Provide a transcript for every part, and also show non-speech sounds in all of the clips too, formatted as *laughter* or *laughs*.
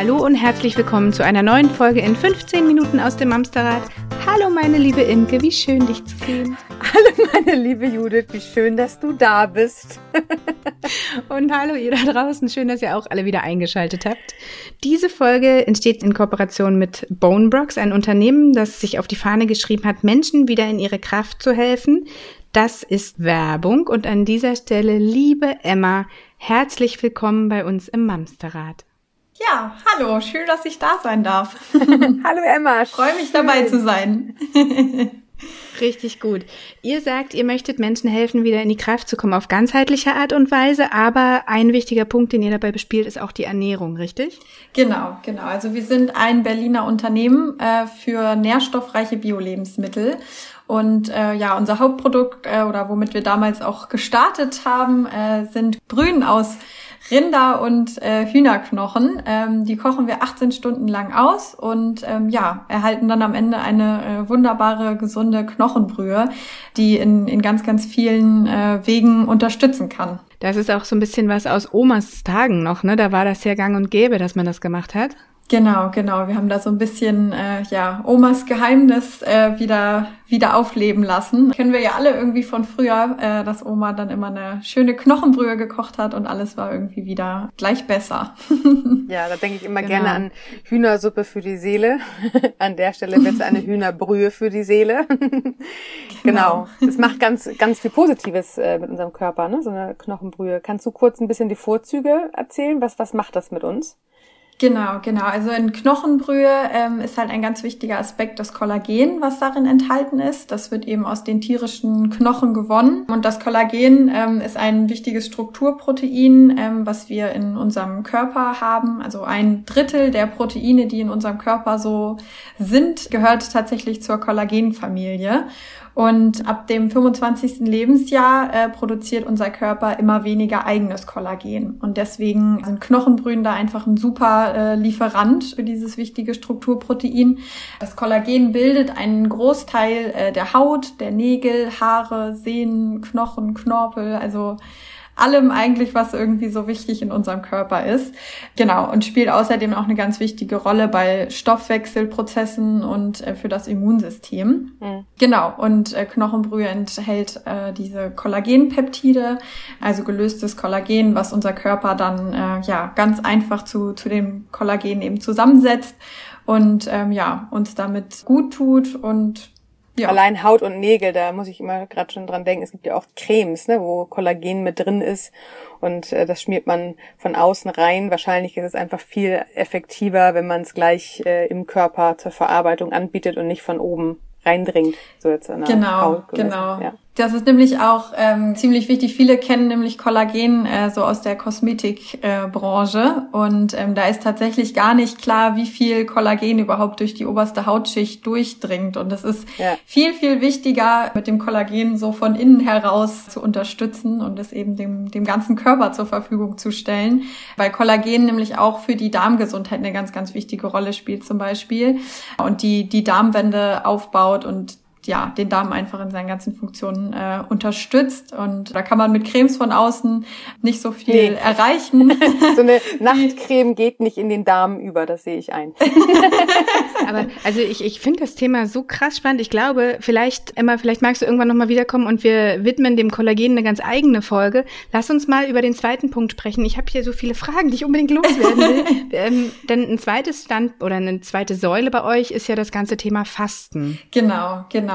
Hallo und herzlich willkommen zu einer neuen Folge in 15 Minuten aus dem Amsterrad. Hallo meine liebe Imke, wie schön dich zu sehen. Hallo meine liebe Judith, wie schön, dass du da bist. *laughs* und hallo ihr da draußen, schön, dass ihr auch alle wieder eingeschaltet habt. Diese Folge entsteht in Kooperation mit Bonebrox, ein Unternehmen, das sich auf die Fahne geschrieben hat, Menschen wieder in ihre Kraft zu helfen. Das ist Werbung und an dieser Stelle, liebe Emma, herzlich willkommen bei uns im Mamsterrad. Ja, hallo, schön, dass ich da sein darf. *laughs* hallo Emma, *laughs* freue mich dabei zu sein. *laughs* Richtig gut. Ihr sagt, ihr möchtet Menschen helfen, wieder in die Kraft zu kommen auf ganzheitliche Art und Weise, aber ein wichtiger Punkt, den ihr dabei bespielt, ist auch die Ernährung, richtig? Genau, genau. Also wir sind ein Berliner Unternehmen äh, für nährstoffreiche Bio-Lebensmittel. Und äh, ja, unser Hauptprodukt äh, oder womit wir damals auch gestartet haben, äh, sind Brühen aus Rinder- und äh, Hühnerknochen. Ähm, die kochen wir 18 Stunden lang aus und ähm, ja, erhalten dann am Ende eine äh, wunderbare, gesunde Knochenbrühe, die in, in ganz, ganz vielen äh, Wegen unterstützen kann. Das ist auch so ein bisschen was aus Omas Tagen noch, ne? Da war das ja gang und gäbe, dass man das gemacht hat. Genau, genau. Wir haben da so ein bisschen äh, ja Omas Geheimnis äh, wieder wieder aufleben lassen. Kennen wir ja alle irgendwie von früher, äh, dass Oma dann immer eine schöne Knochenbrühe gekocht hat und alles war irgendwie wieder gleich besser. *laughs* ja, da denke ich immer genau. gerne an Hühnersuppe für die Seele. *laughs* an der Stelle wird es eine Hühnerbrühe für die Seele. *laughs* genau. Es genau. macht ganz ganz viel Positives äh, mit unserem Körper, ne? So eine Knochenbrühe. Kannst du kurz ein bisschen die Vorzüge erzählen? Was was macht das mit uns? Genau, genau. Also in Knochenbrühe ähm, ist halt ein ganz wichtiger Aspekt das Kollagen, was darin enthalten ist. Das wird eben aus den tierischen Knochen gewonnen. Und das Kollagen ähm, ist ein wichtiges Strukturprotein, ähm, was wir in unserem Körper haben. Also ein Drittel der Proteine, die in unserem Körper so sind, gehört tatsächlich zur Kollagenfamilie. Und ab dem 25. Lebensjahr äh, produziert unser Körper immer weniger eigenes Kollagen. Und deswegen sind Knochenbrühen da einfach ein super äh, Lieferant für dieses wichtige Strukturprotein. Das Kollagen bildet einen Großteil äh, der Haut, der Nägel, Haare, Sehnen, Knochen, Knorpel, also allem eigentlich, was irgendwie so wichtig in unserem Körper ist. Genau, und spielt außerdem auch eine ganz wichtige Rolle bei Stoffwechselprozessen und äh, für das Immunsystem. Mhm. Genau, und äh, Knochenbrühe enthält äh, diese Kollagenpeptide, also gelöstes Kollagen, was unser Körper dann äh, ja ganz einfach zu, zu dem Kollagen eben zusammensetzt und ähm, ja, uns damit gut tut und ja. Allein Haut und Nägel, da muss ich immer gerade schon dran denken. Es gibt ja auch Cremes, ne, wo Kollagen mit drin ist und äh, das schmiert man von außen rein. Wahrscheinlich ist es einfach viel effektiver, wenn man es gleich äh, im Körper zur Verarbeitung anbietet und nicht von oben reindringt. So jetzt an der genau, Haut genau. Ja. Das ist nämlich auch ähm, ziemlich wichtig. Viele kennen nämlich Kollagen äh, so aus der Kosmetikbranche äh, und ähm, da ist tatsächlich gar nicht klar, wie viel Kollagen überhaupt durch die oberste Hautschicht durchdringt. Und es ist ja. viel, viel wichtiger, mit dem Kollagen so von innen heraus zu unterstützen und es eben dem, dem ganzen Körper zur Verfügung zu stellen, weil Kollagen nämlich auch für die Darmgesundheit eine ganz, ganz wichtige Rolle spielt zum Beispiel und die, die Darmwände aufbaut und ja, den Darm einfach in seinen ganzen Funktionen äh, unterstützt. Und da kann man mit Cremes von außen nicht so viel nee. erreichen. *laughs* so eine *laughs* Nachtcreme geht nicht in den Darm über, das sehe ich ein. *laughs* Aber also ich, ich finde das Thema so krass spannend. Ich glaube, vielleicht, Emma, vielleicht magst du irgendwann nochmal wiederkommen und wir widmen dem Kollagen eine ganz eigene Folge. Lass uns mal über den zweiten Punkt sprechen. Ich habe hier so viele Fragen, die ich unbedingt loswerden will. ähm, denn ein zweites Stand oder eine zweite Säule bei euch ist ja das ganze Thema Fasten. Genau, genau.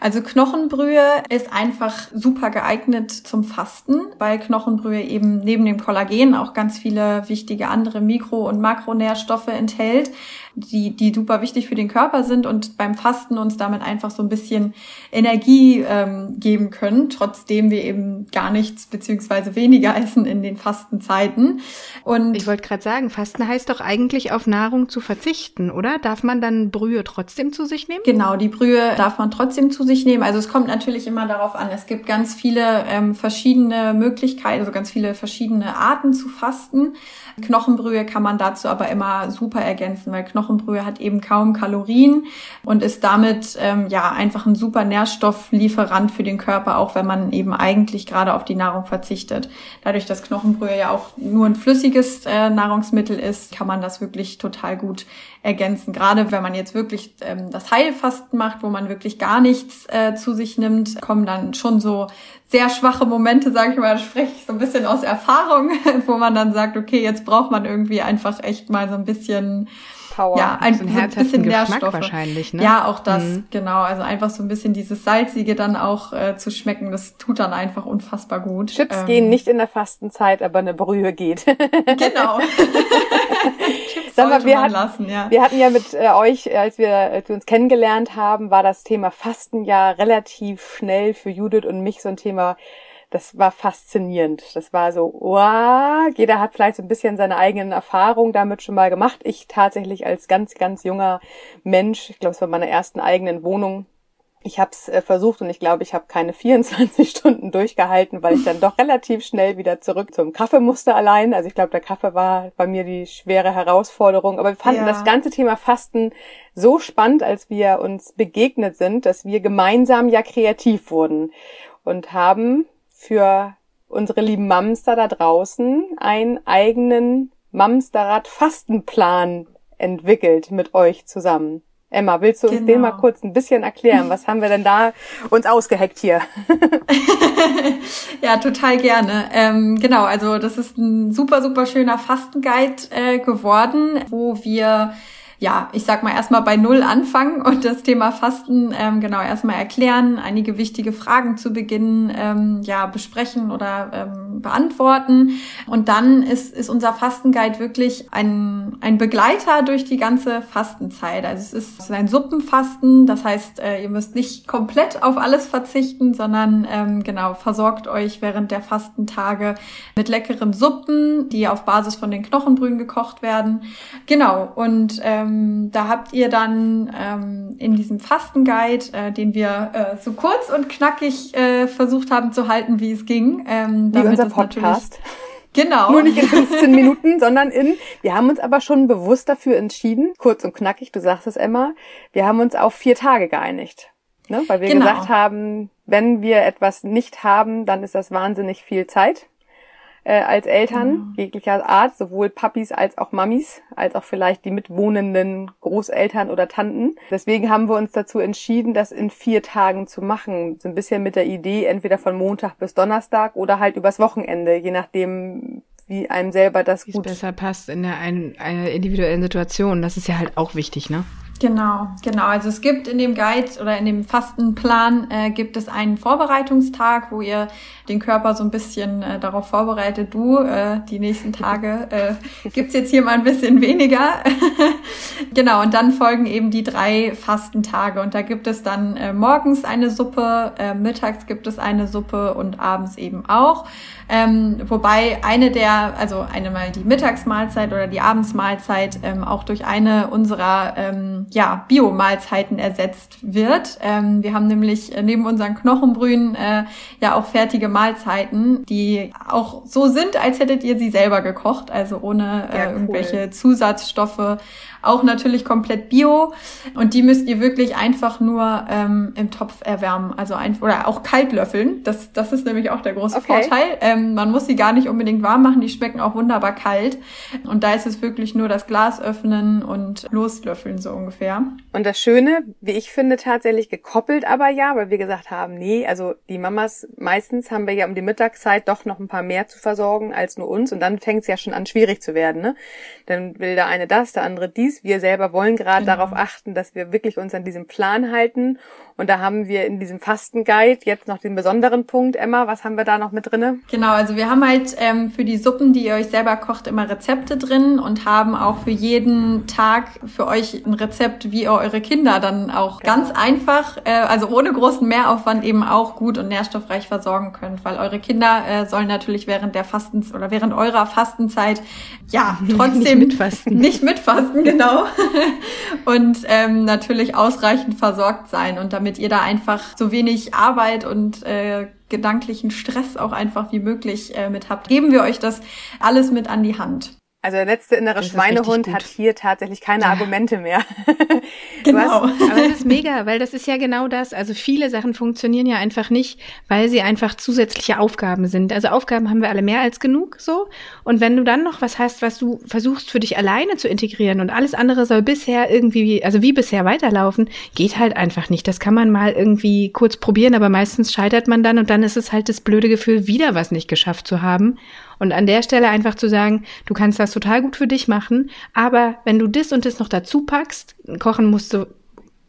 Also Knochenbrühe ist einfach super geeignet zum Fasten, weil Knochenbrühe eben neben dem Kollagen auch ganz viele wichtige andere Mikro- und Makronährstoffe enthält die, die super wichtig für den Körper sind und beim Fasten uns damit einfach so ein bisschen Energie ähm, geben können, trotzdem wir eben gar nichts beziehungsweise weniger *laughs* essen in den Fastenzeiten. Und ich wollte gerade sagen, Fasten heißt doch eigentlich auf Nahrung zu verzichten, oder? Darf man dann Brühe trotzdem zu sich nehmen? Genau, die Brühe darf man trotzdem zu sich nehmen. Also es kommt natürlich immer darauf an. Es gibt ganz viele ähm, verschiedene Möglichkeiten, also ganz viele verschiedene Arten zu fasten. Knochenbrühe kann man dazu aber immer super ergänzen, weil Knochenbrühe hat eben kaum Kalorien und ist damit ähm, ja einfach ein super Nährstofflieferant für den Körper, auch wenn man eben eigentlich gerade auf die Nahrung verzichtet. Dadurch, dass Knochenbrühe ja auch nur ein flüssiges äh, Nahrungsmittel ist, kann man das wirklich total gut ergänzen. Gerade wenn man jetzt wirklich ähm, das Heilfasten macht, wo man wirklich gar nichts äh, zu sich nimmt, kommen dann schon so sehr schwache Momente, sage ich mal, da spreche ich so ein bisschen aus Erfahrung, *laughs* wo man dann sagt, okay, jetzt braucht man irgendwie einfach echt mal so ein bisschen Power. Ja, ein, so ein, so ein bisschen Nährstoffe. wahrscheinlich, ne? Ja, auch das, mhm. genau. Also einfach so ein bisschen dieses Salzige dann auch äh, zu schmecken, das tut dann einfach unfassbar gut. Chips ähm, gehen nicht in der Fastenzeit, aber eine Brühe geht. *laughs* genau. *laughs* Sag mal, wir, hatten, lassen, ja. wir hatten ja mit äh, euch, als wir, als wir uns kennengelernt haben, war das Thema Fasten ja relativ schnell für Judith und mich so ein Thema, das war faszinierend. Das war so, wow, jeder hat vielleicht so ein bisschen seine eigenen Erfahrungen damit schon mal gemacht. Ich tatsächlich als ganz, ganz junger Mensch, ich glaube, es war meine ersten eigenen Wohnung, ich habe es äh, versucht und ich glaube, ich habe keine *laughs* 24 Stunden durchgehalten, weil ich dann doch relativ schnell wieder zurück zum Kaffee musste allein. Also ich glaube, der Kaffee war bei mir die schwere Herausforderung. Aber wir fanden ja. das ganze Thema Fasten so spannend, als wir uns begegnet sind, dass wir gemeinsam ja kreativ wurden und haben für unsere lieben Mamster da draußen einen eigenen Mamsterrad-Fastenplan entwickelt mit euch zusammen. Emma, willst du uns genau. den mal kurz ein bisschen erklären? Was haben wir denn da uns ausgeheckt hier? *laughs* ja, total gerne. Ähm, genau, also das ist ein super, super schöner Fastenguide äh, geworden, wo wir ja, ich sag mal erstmal bei Null anfangen und das Thema Fasten ähm, genau erstmal erklären, einige wichtige Fragen zu Beginn ähm, ja besprechen oder ähm, beantworten. Und dann ist, ist unser Fastenguide wirklich ein, ein Begleiter durch die ganze Fastenzeit. Also es ist ein Suppenfasten, das heißt, äh, ihr müsst nicht komplett auf alles verzichten, sondern ähm, genau versorgt euch während der Fastentage mit leckeren Suppen, die auf Basis von den Knochenbrühen gekocht werden. Genau und ähm, ähm, da habt ihr dann ähm, in diesem Fastenguide, äh, den wir äh, so kurz und knackig äh, versucht haben zu halten, wie es ging. Ähm, wie unser Podcast. Genau. Nur nicht in *laughs* 15 Minuten, sondern in, wir haben uns aber schon bewusst dafür entschieden, kurz und knackig, du sagst es Emma, wir haben uns auf vier Tage geeinigt. Ne? Weil wir genau. gesagt haben, wenn wir etwas nicht haben, dann ist das wahnsinnig viel Zeit äh, als Eltern mhm. jeglicher Art, sowohl Papis als auch Mamis, als auch vielleicht die mitwohnenden Großeltern oder Tanten. Deswegen haben wir uns dazu entschieden, das in vier Tagen zu machen. So ein bisschen mit der Idee, entweder von Montag bis Donnerstag oder halt übers Wochenende, je nachdem, wie einem selber das Wie's gut besser passt in der ein, einer individuellen Situation. Das ist ja halt auch wichtig, ne? Genau, genau. Also es gibt in dem Guide oder in dem Fastenplan äh, gibt es einen Vorbereitungstag, wo ihr den Körper so ein bisschen äh, darauf vorbereitet. Du, äh, die nächsten Tage *laughs* äh, gibt's jetzt hier mal ein bisschen weniger. *laughs* genau, und dann folgen eben die drei Fastentage. Und da gibt es dann äh, morgens eine Suppe, äh, mittags gibt es eine Suppe und abends eben auch. Ähm, wobei eine der, also eine mal die Mittagsmahlzeit oder die Abendsmahlzeit ähm, auch durch eine unserer ähm, ja, Biomahlzeiten ersetzt wird. Ähm, wir haben nämlich neben unseren Knochenbrühen äh, ja auch fertige Mahlzeiten, die auch so sind, als hättet ihr sie selber gekocht, also ohne äh, ja, cool. irgendwelche Zusatzstoffe auch natürlich komplett bio und die müsst ihr wirklich einfach nur ähm, im Topf erwärmen, also ein, oder auch kalt löffeln. Das, das ist nämlich auch der große okay. Vorteil. Ähm, man muss sie gar nicht unbedingt warm machen, die schmecken auch wunderbar kalt. Und da ist es wirklich nur das Glas öffnen und loslöffeln so ungefähr. Und das Schöne, wie ich finde, tatsächlich gekoppelt aber ja, weil wir gesagt haben, nee, also die Mamas, meistens haben wir ja um die Mittagszeit doch noch ein paar mehr zu versorgen als nur uns und dann fängt es ja schon an schwierig zu werden. Ne? Dann will der eine das, der andere dies dies. Wir selber wollen gerade genau. darauf achten, dass wir wirklich uns an diesem Plan halten. Und da haben wir in diesem Fastenguide jetzt noch den besonderen Punkt. Emma, was haben wir da noch mit drinne? Genau, also wir haben halt ähm, für die Suppen, die ihr euch selber kocht, immer Rezepte drin und haben auch für jeden Tag für euch ein Rezept Rezept, wie ihr eure Kinder dann auch genau. ganz einfach, äh, also ohne großen Mehraufwand eben auch gut und nährstoffreich versorgen könnt, weil eure Kinder äh, sollen natürlich während der Fastens oder während eurer Fastenzeit ja *laughs* trotzdem nicht mitfasten, *laughs* nicht mitfasten genau *laughs* und ähm, natürlich ausreichend versorgt sein und damit ihr da einfach so wenig Arbeit und äh, gedanklichen Stress auch einfach wie möglich äh, mit habt, geben wir euch das alles mit an die Hand. Also der letzte innere Schweinehund hat hier tatsächlich keine ja. Argumente mehr. *laughs* *laughs* genau. Aber das ist mega, weil das ist ja genau das. Also viele Sachen funktionieren ja einfach nicht, weil sie einfach zusätzliche Aufgaben sind. Also Aufgaben haben wir alle mehr als genug so. Und wenn du dann noch was hast, was du versuchst für dich alleine zu integrieren und alles andere soll bisher irgendwie, also wie bisher weiterlaufen, geht halt einfach nicht. Das kann man mal irgendwie kurz probieren, aber meistens scheitert man dann und dann ist es halt das blöde Gefühl, wieder was nicht geschafft zu haben. Und an der Stelle einfach zu sagen, du kannst das total gut für dich machen, aber wenn du das und das noch dazu packst, kochen musst du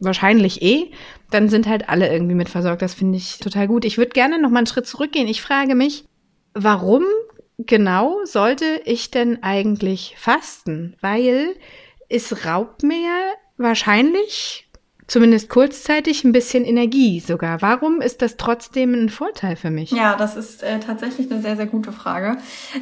wahrscheinlich eh, dann sind halt alle irgendwie mit versorgt. Das finde ich total gut. Ich würde gerne noch mal einen Schritt zurückgehen. Ich frage mich, warum genau sollte ich denn eigentlich fasten? Weil es raubt mir wahrscheinlich zumindest kurzzeitig ein bisschen Energie sogar. Warum ist das trotzdem ein Vorteil für mich? Ja, das ist äh, tatsächlich eine sehr, sehr gute Frage.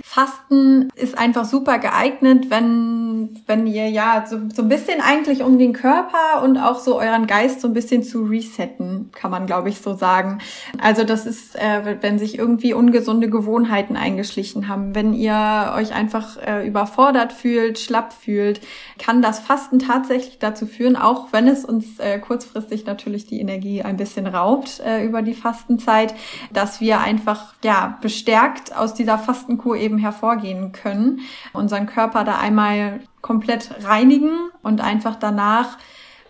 Fasten ist einfach super geeignet, wenn, wenn ihr ja so, so ein bisschen eigentlich um den Körper und auch so euren Geist so ein bisschen zu resetten, kann man glaube ich so sagen. Also das ist, äh, wenn sich irgendwie ungesunde Gewohnheiten eingeschlichen haben, wenn ihr euch einfach äh, überfordert fühlt, schlapp fühlt, kann das Fasten tatsächlich dazu führen, auch wenn es uns äh, kurzfristig natürlich die Energie ein bisschen raubt äh, über die Fastenzeit, dass wir einfach ja bestärkt aus dieser Fastenkur eben hervorgehen können, unseren Körper da einmal komplett reinigen und einfach danach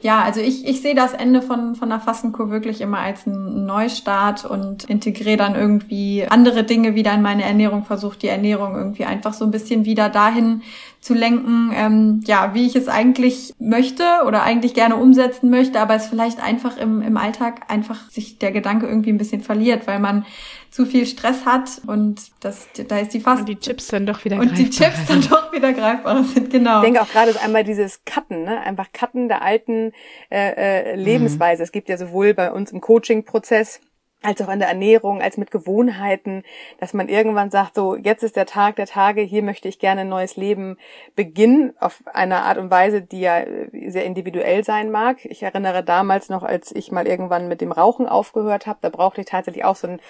ja, also ich, ich sehe das Ende von, von der Fastenkur wirklich immer als einen Neustart und integriere dann irgendwie andere Dinge wieder in meine Ernährung, versuche die Ernährung irgendwie einfach so ein bisschen wieder dahin zu lenken, ähm, ja, wie ich es eigentlich möchte oder eigentlich gerne umsetzen möchte, aber es vielleicht einfach im, im Alltag einfach sich der Gedanke irgendwie ein bisschen verliert, weil man zu viel Stress hat und das, da ist die fast. Und die Chips dann doch wieder greifbar. Und die Chips dann *laughs* doch wieder greifbar sind, genau. Ich denke auch gerade einmal dieses Cutten, ne? einfach Cutten der alten äh, äh, Lebensweise. Mhm. Es gibt ja sowohl bei uns im Coaching-Prozess als auch an der Ernährung, als mit Gewohnheiten, dass man irgendwann sagt, so, jetzt ist der Tag der Tage, hier möchte ich gerne ein neues Leben beginnen, auf eine Art und Weise, die ja sehr individuell sein mag. Ich erinnere damals noch, als ich mal irgendwann mit dem Rauchen aufgehört habe, da brauchte ich tatsächlich auch so ein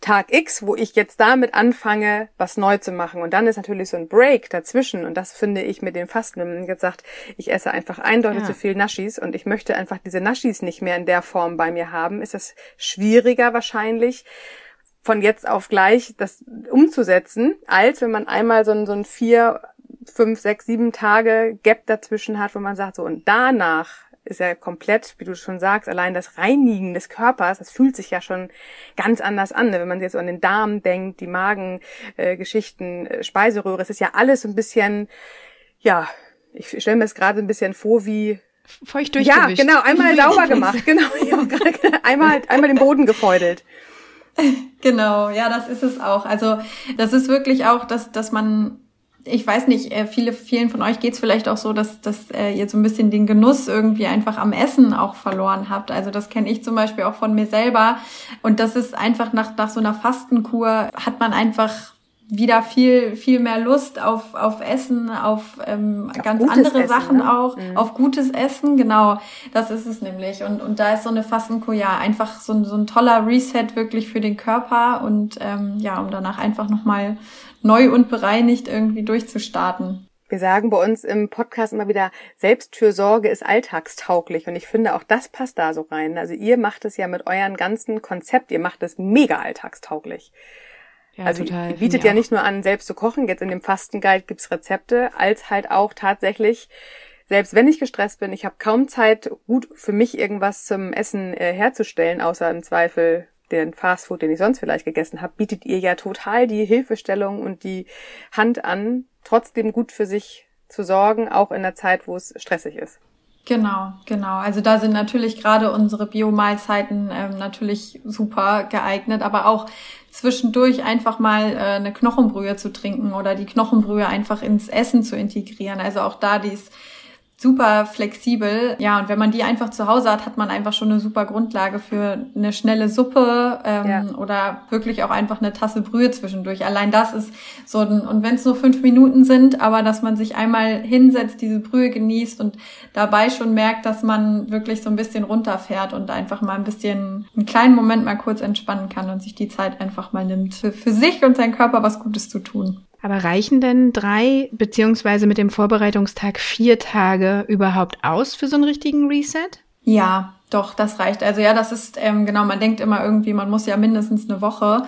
Tag X, wo ich jetzt damit anfange, was neu zu machen. Und dann ist natürlich so ein Break dazwischen. Und das finde ich mit dem Fasten. Wenn man jetzt sagt, ich esse einfach eindeutig ja. zu viel Naschis und ich möchte einfach diese Naschis nicht mehr in der Form bei mir haben, ist das schwieriger wahrscheinlich von jetzt auf gleich das umzusetzen, als wenn man einmal so ein, so ein vier, fünf, sechs, sieben Tage Gap dazwischen hat, wo man sagt, so und danach ist ja komplett, wie du schon sagst, allein das Reinigen des Körpers, das fühlt sich ja schon ganz anders an. Ne? Wenn man jetzt an den Darm denkt, die Magengeschichten, äh, äh, Speiseröhre, es ist ja alles ein bisschen, ja, ich stelle mir es gerade ein bisschen vor wie feucht durchgewischt. Ja, genau, einmal *laughs* sauber gemacht, genau, einmal einmal den Boden gefeudelt. *laughs* Genau, ja, das ist es auch. Also das ist wirklich auch, dass dass man ich weiß nicht, äh, viele, vielen von euch geht's vielleicht auch so, dass, dass äh, ihr so ein bisschen den Genuss irgendwie einfach am Essen auch verloren habt. Also das kenne ich zum Beispiel auch von mir selber. Und das ist einfach nach, nach so einer Fastenkur hat man einfach wieder viel viel mehr Lust auf auf Essen, auf, ähm, auf ganz andere Essen, Sachen ne? auch, mhm. auf gutes Essen, genau. Das ist es nämlich. Und und da ist so eine Fastenkur ja einfach so, so ein toller Reset wirklich für den Körper und ähm, ja, um danach einfach nochmal neu und bereinigt irgendwie durchzustarten. Wir sagen bei uns im Podcast immer wieder, Selbstfürsorge ist alltagstauglich. Und ich finde, auch das passt da so rein. Also ihr macht es ja mit euren ganzen Konzept, ihr macht es mega alltagstauglich. Ja, also total, ihr bietet ja nicht nur an, selbst zu kochen, jetzt in dem Fastenguide gibt's Rezepte, als halt auch tatsächlich, selbst wenn ich gestresst bin, ich habe kaum Zeit, gut für mich irgendwas zum Essen äh, herzustellen, außer im Zweifel den Fastfood, den ich sonst vielleicht gegessen habe, bietet ihr ja total die Hilfestellung und die Hand an, trotzdem gut für sich zu sorgen, auch in der Zeit, wo es stressig ist. Genau, genau. Also da sind natürlich gerade unsere Biomahlzeiten ähm, natürlich super geeignet, aber auch zwischendurch einfach mal äh, eine Knochenbrühe zu trinken oder die Knochenbrühe einfach ins Essen zu integrieren. Also auch da dies super flexibel. Ja, und wenn man die einfach zu Hause hat, hat man einfach schon eine super Grundlage für eine schnelle Suppe ähm, ja. oder wirklich auch einfach eine Tasse Brühe zwischendurch. Allein das ist so ein, und wenn es nur fünf Minuten sind, aber dass man sich einmal hinsetzt, diese Brühe genießt und dabei schon merkt, dass man wirklich so ein bisschen runterfährt und einfach mal ein bisschen einen kleinen Moment mal kurz entspannen kann und sich die Zeit einfach mal nimmt, für, für sich und seinen Körper was Gutes zu tun. Aber reichen denn drei beziehungsweise mit dem Vorbereitungstag vier Tage überhaupt aus für so einen richtigen Reset? Ja, doch, das reicht. Also ja, das ist ähm, genau, man denkt immer irgendwie, man muss ja mindestens eine Woche.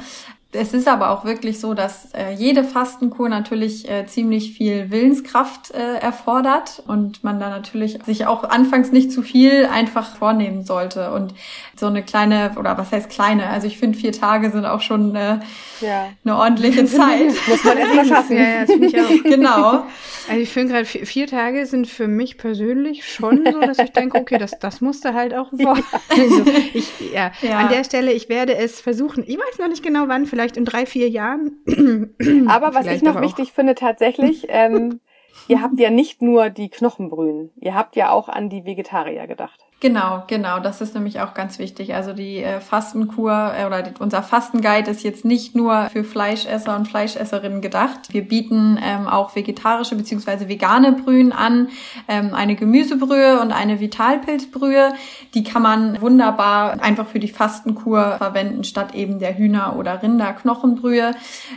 Es ist aber auch wirklich so, dass äh, jede Fastenkur natürlich äh, ziemlich viel Willenskraft äh, erfordert und man da natürlich sich auch anfangs nicht zu viel einfach vornehmen sollte. Und so eine kleine, oder was heißt kleine, also ich finde vier Tage sind auch schon äh, ja. eine ordentliche Zeit. *laughs* Muss man erstmal *laughs* schaffen. ja, ja, das finde ich auch. Genau. Also ich finde gerade vier, vier, Tage sind für mich persönlich schon so, dass ich denke, okay, das, das musste halt auch vor. *laughs* Also ich, ja, ja, an der Stelle, ich werde es versuchen. Ich weiß noch nicht genau wann, vielleicht in drei, vier Jahren. *clears throat* Aber was ich noch wichtig finde tatsächlich, ähm, *laughs* ihr habt ja nicht nur die Knochenbrühen, ihr habt ja auch an die Vegetarier gedacht. Genau, genau. Das ist nämlich auch ganz wichtig. Also die äh, Fastenkur äh, oder die, unser Fastenguide ist jetzt nicht nur für Fleischesser und Fleischesserinnen gedacht. Wir bieten ähm, auch vegetarische beziehungsweise vegane Brühen an, ähm, eine Gemüsebrühe und eine Vitalpilzbrühe. Die kann man wunderbar einfach für die Fastenkur verwenden statt eben der Hühner- oder Rinderknochenbrühe.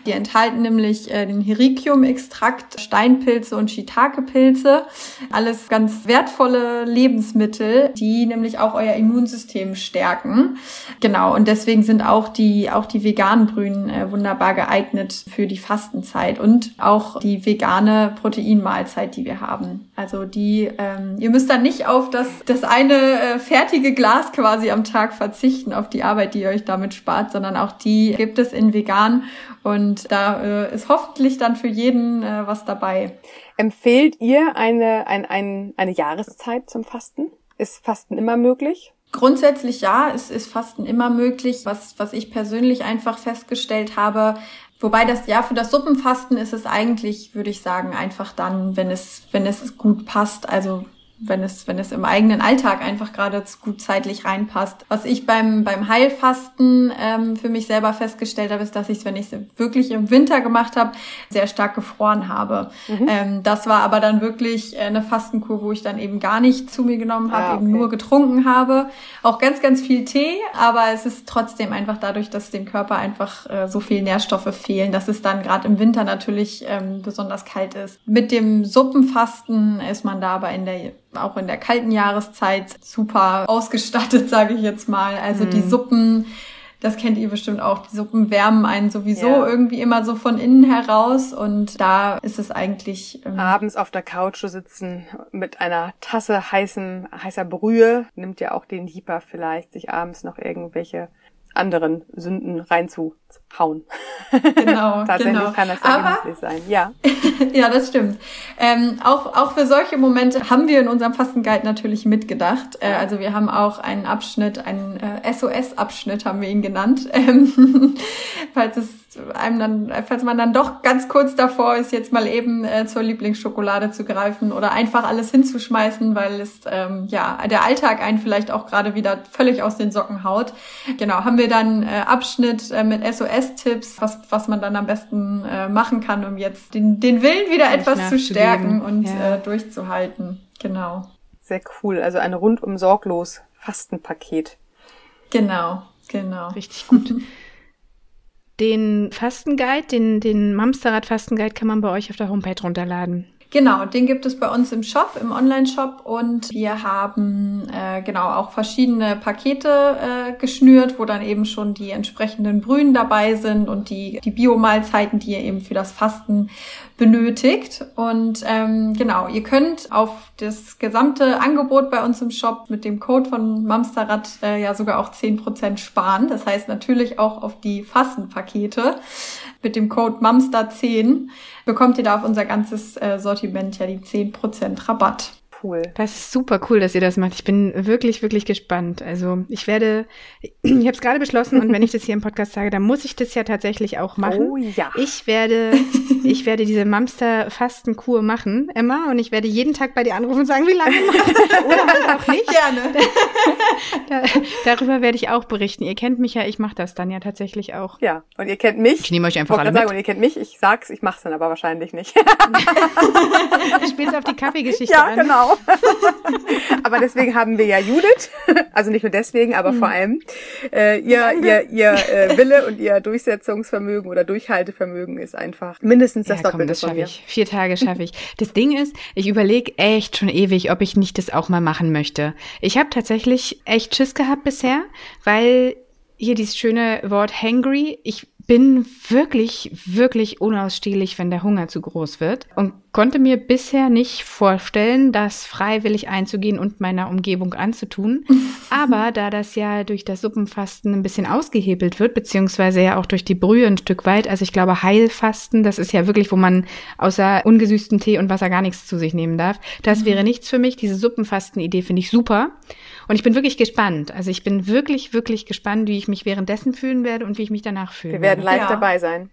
Die enthalten nämlich äh, den Herikium-Extrakt, Steinpilze und Shiitake-Pilze. Alles ganz wertvolle Lebensmittel, die die nämlich auch euer Immunsystem stärken. Genau, und deswegen sind auch die, auch die veganen Brühen äh, wunderbar geeignet für die Fastenzeit und auch die vegane Proteinmahlzeit, die wir haben. Also die, ähm, ihr müsst dann nicht auf das, das eine äh, fertige Glas quasi am Tag verzichten, auf die Arbeit, die ihr euch damit spart, sondern auch die gibt es in vegan und da äh, ist hoffentlich dann für jeden äh, was dabei. Empfehlt ihr eine, ein, ein, eine Jahreszeit zum Fasten? Ist Fasten immer möglich? Grundsätzlich ja, es ist Fasten immer möglich. Was, was ich persönlich einfach festgestellt habe, Wobei das ja für das Suppenfasten ist es eigentlich, würde ich sagen, einfach dann, wenn es, wenn es gut passt. Also wenn es, wenn es im eigenen Alltag einfach gerade gut zeitlich reinpasst. Was ich beim, beim Heilfasten ähm, für mich selber festgestellt habe, ist, dass ich es, wenn ich es wirklich im Winter gemacht habe, sehr stark gefroren habe. Mhm. Ähm, das war aber dann wirklich eine Fastenkur, wo ich dann eben gar nicht zu mir genommen habe, ah, okay. eben nur getrunken habe. Auch ganz, ganz viel Tee, aber es ist trotzdem einfach dadurch, dass dem Körper einfach äh, so viel Nährstoffe fehlen, dass es dann gerade im Winter natürlich ähm, besonders kalt ist. Mit dem Suppenfasten ist man da aber in der auch in der kalten Jahreszeit super ausgestattet, *laughs* sage ich jetzt mal. Also mhm. die Suppen, das kennt ihr bestimmt auch, die Suppen wärmen einen sowieso ja. irgendwie immer so von innen heraus und da ist es eigentlich ähm, abends auf der Couch zu sitzen mit einer Tasse heißen heißer Brühe nimmt ja auch den Hieper vielleicht sich abends noch irgendwelche anderen Sünden reinzuhauen. Genau, *laughs* Tatsächlich genau. kann das ja sein. Ja. *laughs* ja, das stimmt. Ähm, auch, auch für solche Momente haben wir in unserem Fastenguide natürlich mitgedacht. Äh, also wir haben auch einen Abschnitt, einen äh, SOS-Abschnitt haben wir ihn genannt. *laughs* Ähm, falls es einem dann, falls man dann doch ganz kurz davor ist, jetzt mal eben äh, zur Lieblingsschokolade zu greifen oder einfach alles hinzuschmeißen, weil es ähm, ja der Alltag einen vielleicht auch gerade wieder völlig aus den Socken haut. Genau, haben wir dann äh, Abschnitt äh, mit SOS-Tipps, was, was man dann am besten äh, machen kann, um jetzt den, den Willen wieder Kann etwas zu stärken und ja. äh, durchzuhalten. Genau. Sehr cool. Also ein rundum sorglos Fastenpaket. Genau, genau. Richtig gut. Den Fastenguide, den, den Mamsterrad Fastenguide kann man bei euch auf der Homepage runterladen. Genau, den gibt es bei uns im Shop, im Online-Shop und wir haben äh, genau auch verschiedene Pakete äh, geschnürt, wo dann eben schon die entsprechenden Brühen dabei sind und die, die Biomahlzeiten, die ihr eben für das Fasten benötigt. Und ähm, genau, ihr könnt auf das gesamte Angebot bei uns im Shop mit dem Code von Mamsterrad äh, ja sogar auch zehn Prozent sparen. Das heißt natürlich auch auf die Fastenpakete mit dem Code MAMSTER10 bekommt ihr da auf unser ganzes äh, Sortiment ja die 10% Rabatt. Cool. Das ist super cool, dass ihr das macht. Ich bin wirklich, wirklich gespannt. Also ich werde, *clears throat* ich habe es gerade beschlossen und wenn ich das hier im Podcast sage, dann muss ich das ja tatsächlich auch machen. Oh ja. Ich werde, *laughs* ich werde diese Mamster-Fastenkur machen, Emma, und ich werde jeden Tag bei dir anrufen und sagen, wie lange oder halt auch nicht. Gerne. *laughs* Da, darüber werde ich auch berichten. Ihr kennt mich ja, ich mache das dann ja tatsächlich auch. Ja, und ihr kennt mich. Ich nehme euch einfach alle gerade mit. sagen, und ihr kennt mich, ich sag's, ich mach's dann aber wahrscheinlich nicht. *laughs* Du spielst auf die Kaffeegeschichte ja, an. genau. *laughs* aber deswegen haben wir ja Judith, also nicht nur deswegen, aber Hm. vor allem äh, ihr, ihr, ihr äh, Wille und ihr Durchsetzungsvermögen oder Durchhaltevermögen ist einfach mindestens das ja, komm, Doppelte das von schaffe mir. ich. Vier Tage schaffe ich. Das Ding ist, ich überlege echt schon ewig, ob ich nicht das auch mal machen möchte. Ich habe tatsächlich echt Schiss gehabt bisher, weil hier dieses schöne Wort hangry, ich bin wirklich, wirklich unausstehlich, wenn der Hunger zu groß wird und konnte mir bisher nicht vorstellen, das freiwillig einzugehen und meiner Umgebung anzutun. *laughs* Aber da das ja durch das Suppenfasten ein bisschen ausgehebelt wird, beziehungsweise ja auch durch die Brühe ein Stück weit, also ich glaube Heilfasten, das ist ja wirklich, wo man außer ungesüßtem Tee und Wasser gar nichts zu sich nehmen darf. Das wäre nichts für mich. Diese Suppenfasten-Idee finde ich super. Und ich bin wirklich gespannt. Also ich bin wirklich, wirklich gespannt, wie ich mich währenddessen fühlen werde und wie ich mich danach fühlen Wir werden werde. live Ja. dabei sein.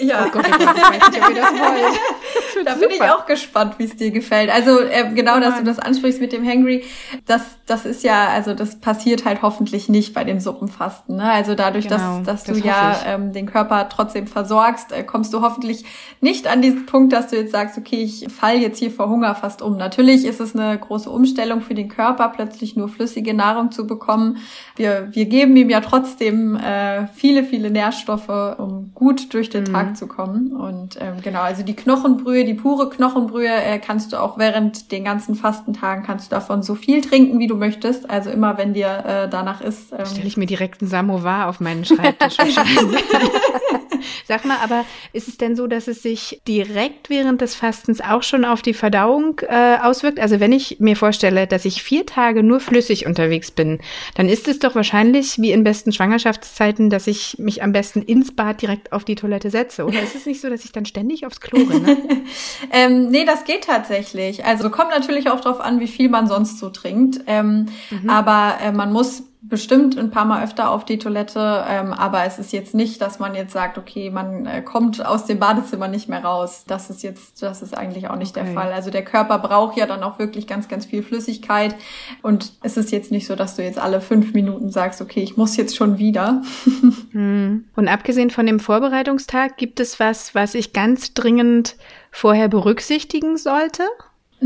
Ja, Oh oh Gott, ich weiß nicht, ob ihr das wollt. *laughs* da bin ich auch gespannt, wie es dir gefällt. Also äh, genau, dass du das ansprichst mit dem Hangry, das das ist ja, also das passiert halt hoffentlich nicht bei dem Suppenfasten. Ne? Also dadurch, Genau, dass dass das du ja ähm, den Körper trotzdem versorgst, äh, kommst du hoffentlich nicht an diesen Punkt, dass du jetzt sagst, okay, ich fall jetzt hier vor Hunger fast um. Natürlich ist es eine große Umstellung für den Körper, plötzlich nur flüssige Nahrung zu bekommen. Wir wir geben ihm ja trotzdem äh, viele viele Nährstoffe, um gut durch den Mhm. Tag zu kommen. Und ähm, genau, also die Knochenbrühe, die pure Knochenbrühe äh, kannst du auch während den ganzen Fastentagen kannst du davon so viel trinken, wie du möchtest. Also immer, wenn dir äh, danach ist. Ähm, Stelle ich mir direkt einen Samovar auf meinen Schreibtisch. *laughs* *laughs* Sag mal, aber ist es denn so, dass es sich direkt während des Fastens auch schon auf die Verdauung äh, auswirkt? Also wenn ich mir vorstelle, dass ich vier Tage nur flüssig unterwegs bin, dann ist es doch wahrscheinlich wie in besten Schwangerschaftszeiten, dass ich mich am besten ins Bad direkt auf die Toilette setze. Oder ist es nicht so, dass ich dann ständig aufs Klo renne? *laughs* Ähm, nee, das geht tatsächlich. Also kommt natürlich auch drauf an, wie viel man sonst so trinkt. Ähm, Aber äh, man muss bestimmt ein paar Mal öfter auf die Toilette. Ähm, aber es ist jetzt nicht, dass man jetzt sagt, okay, man äh, kommt aus dem Badezimmer nicht mehr raus. Das ist jetzt, das ist eigentlich auch nicht der Okay. Fall. Also der Körper braucht ja dann auch wirklich ganz, ganz viel Flüssigkeit. Und es ist jetzt nicht so, dass du jetzt alle fünf Minuten sagst, okay, ich muss jetzt schon wieder. *laughs* Hm. Und abgesehen von dem Vorbereitungstag, gibt es was, was ich ganz dringend vorher berücksichtigen sollte?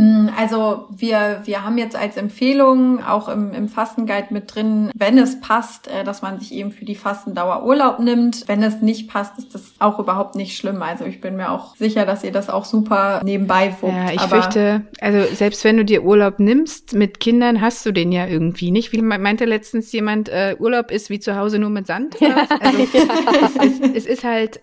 Mm, Also wir, wir haben jetzt als Empfehlung auch im, im Fastenguide mit drin, wenn es passt, äh, dass man sich eben für die Fastendauer Urlaub nimmt. Wenn es nicht passt, ist das auch überhaupt nicht schlimm. Also ich bin mir auch sicher, dass ihr das auch super nebenbei wuppt. Ja, ich fürchte, also selbst wenn du dir Urlaub nimmst, mit Kindern hast du den ja irgendwie nicht. Wie me- meinte letztens jemand, äh, Urlaub ist wie zu Hause nur mit Sand. *laughs* Also es, es, es ist halt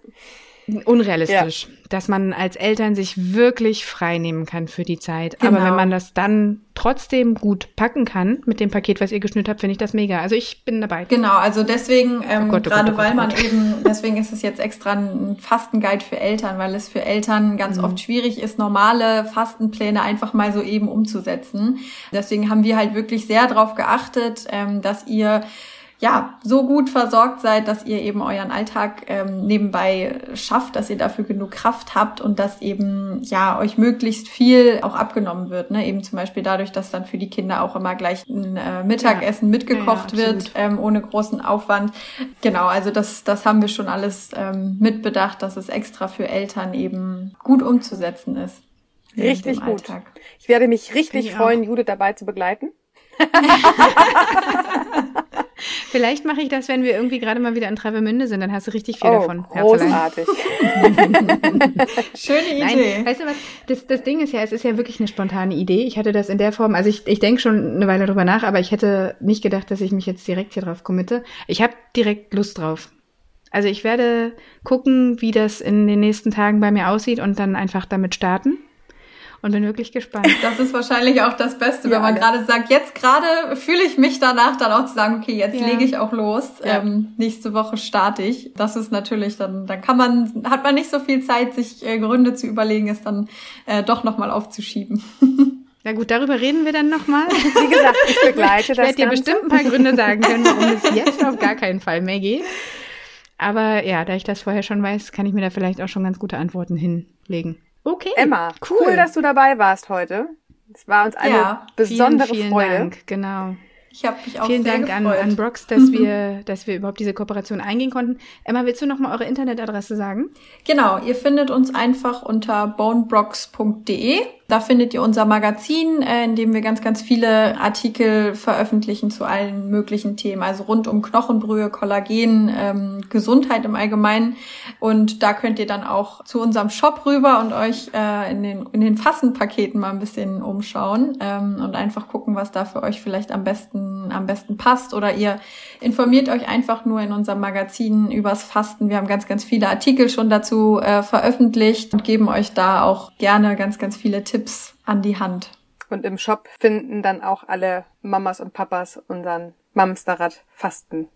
unrealistisch, dass man als Eltern sich wirklich frei nehmen kann für die Zeit. Aber Genau. wenn man das dann trotzdem gut packen kann mit dem Paket, was ihr geschnürt habt, finde ich das mega. Also ich bin dabei. Genau, also deswegen, ähm, Oh Gott, oh gerade Gott, oh Gott, weil oh man Gott. eben, *laughs* deswegen ist es jetzt extra ein Fastenguide für Eltern, weil es für Eltern Mhm. ganz oft schwierig ist, normale Fastenpläne einfach mal so eben umzusetzen. Deswegen haben wir halt wirklich sehr darauf geachtet, ähm, dass ihr ja, so gut versorgt seid, dass ihr eben euren Alltag ähm, nebenbei schafft, dass ihr dafür genug Kraft habt und dass eben ja euch möglichst viel auch abgenommen wird. Ne? Eben zum Beispiel dadurch, dass dann für die Kinder auch immer gleich ein äh, Mittagessen mitgekocht Ja, ja, wird, ähm, ohne großen Aufwand. Genau, also das, das haben wir schon alles ähm, mitbedacht, dass es extra für Eltern eben gut umzusetzen ist. Richtig gut. Alltag. Ich werde mich richtig ich freuen, Judith dabei zu begleiten. *laughs* *laughs* Vielleicht mache ich das, wenn wir irgendwie gerade mal wieder in Travemünde sind, dann hast du richtig viel oh, davon. Großartig. *laughs* Schöne Nein, Idee. weißt du was? Das, das Ding ist ja, es ist ja wirklich eine spontane Idee. Ich hatte das in der Form, also ich, ich denke schon eine Weile drüber nach, aber ich hätte nicht gedacht, dass ich mich jetzt direkt hier drauf committe. Ich habe direkt Lust drauf. Also ich werde gucken, wie das in den nächsten Tagen bei mir aussieht und dann einfach damit starten. Und bin wirklich gespannt. Das ist wahrscheinlich auch das Beste, Ja, wenn man gerade sagt, jetzt gerade fühle ich mich danach, dann auch zu sagen, okay, jetzt Ja. lege ich auch los. Ja. Ähm, nächste Woche starte ich. Das ist natürlich dann, dann kann man, hat man nicht so viel Zeit, sich äh, Gründe zu überlegen, es dann äh, doch nochmal aufzuschieben. *laughs* Na gut, darüber reden wir dann nochmal. *laughs* Wie gesagt, ich begleite ich das werde dir bestimmt ein paar Gründe sagen können, warum es jetzt auf gar keinen Fall mehr geht. Aber ja, da ich das vorher schon weiß, kann ich mir da vielleicht auch schon ganz gute Antworten hinlegen. Okay. Emma, cool. dass du dabei warst heute. Es war uns eine Ja, besondere vielen, vielen Freude. Dank, genau. Ich habe mich auch Vielen sehr Dank an, gefreut. an Brox, dass *laughs* wir, dass wir überhaupt diese Kooperation eingehen konnten. Emma, willst du noch mal eure Internetadresse sagen? Genau, ihr findet uns einfach unter bonebrox.de. Da findet ihr unser Magazin, äh, in dem wir ganz, ganz viele Artikel veröffentlichen zu allen möglichen Themen, also rund um Knochenbrühe, Kollagen, ähm, Gesundheit im Allgemeinen. Und da könnt ihr dann auch zu unserem Shop rüber und euch äh, in den, in den Fassenpaketen mal ein bisschen umschauen ähm, und einfach gucken, was da für euch vielleicht am besten, am besten passt. Oder ihr informiert euch einfach nur in unserem Magazin übers Fasten. Wir haben ganz, ganz viele Artikel schon dazu äh, veröffentlicht und geben euch da auch gerne ganz, ganz viele Tipps an die Hand. Und im Shop finden dann auch alle Mamas und Papas unseren Mamsterrad Fasten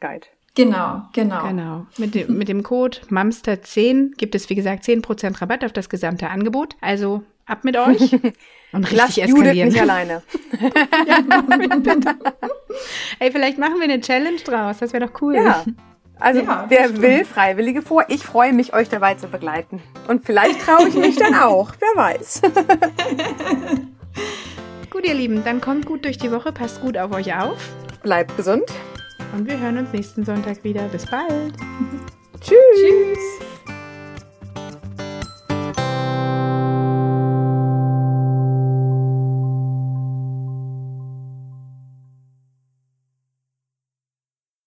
Guide. Genau, genau. Genau. Mit dem, mit dem Code MAMSTER10 gibt es, wie gesagt, 10% Rabatt auf das gesamte Angebot. Also ab mit euch *laughs* und Lass richtig Judith eskalieren. nicht *laughs* alleine. *laughs* Ey, vielleicht machen wir eine Challenge draus. Das wäre doch cool. Ja. Also Ja, wer will, Freiwillige vor. Ich freue mich, euch dabei zu begleiten. Und vielleicht traue ich mich dann auch. Wer weiß. *laughs* Gut, ihr Lieben, dann kommt gut durch die Woche, passt gut auf euch auf Bleibt gesund. und wir hören uns nächsten Sonntag wieder. Bis bald. Tschüss.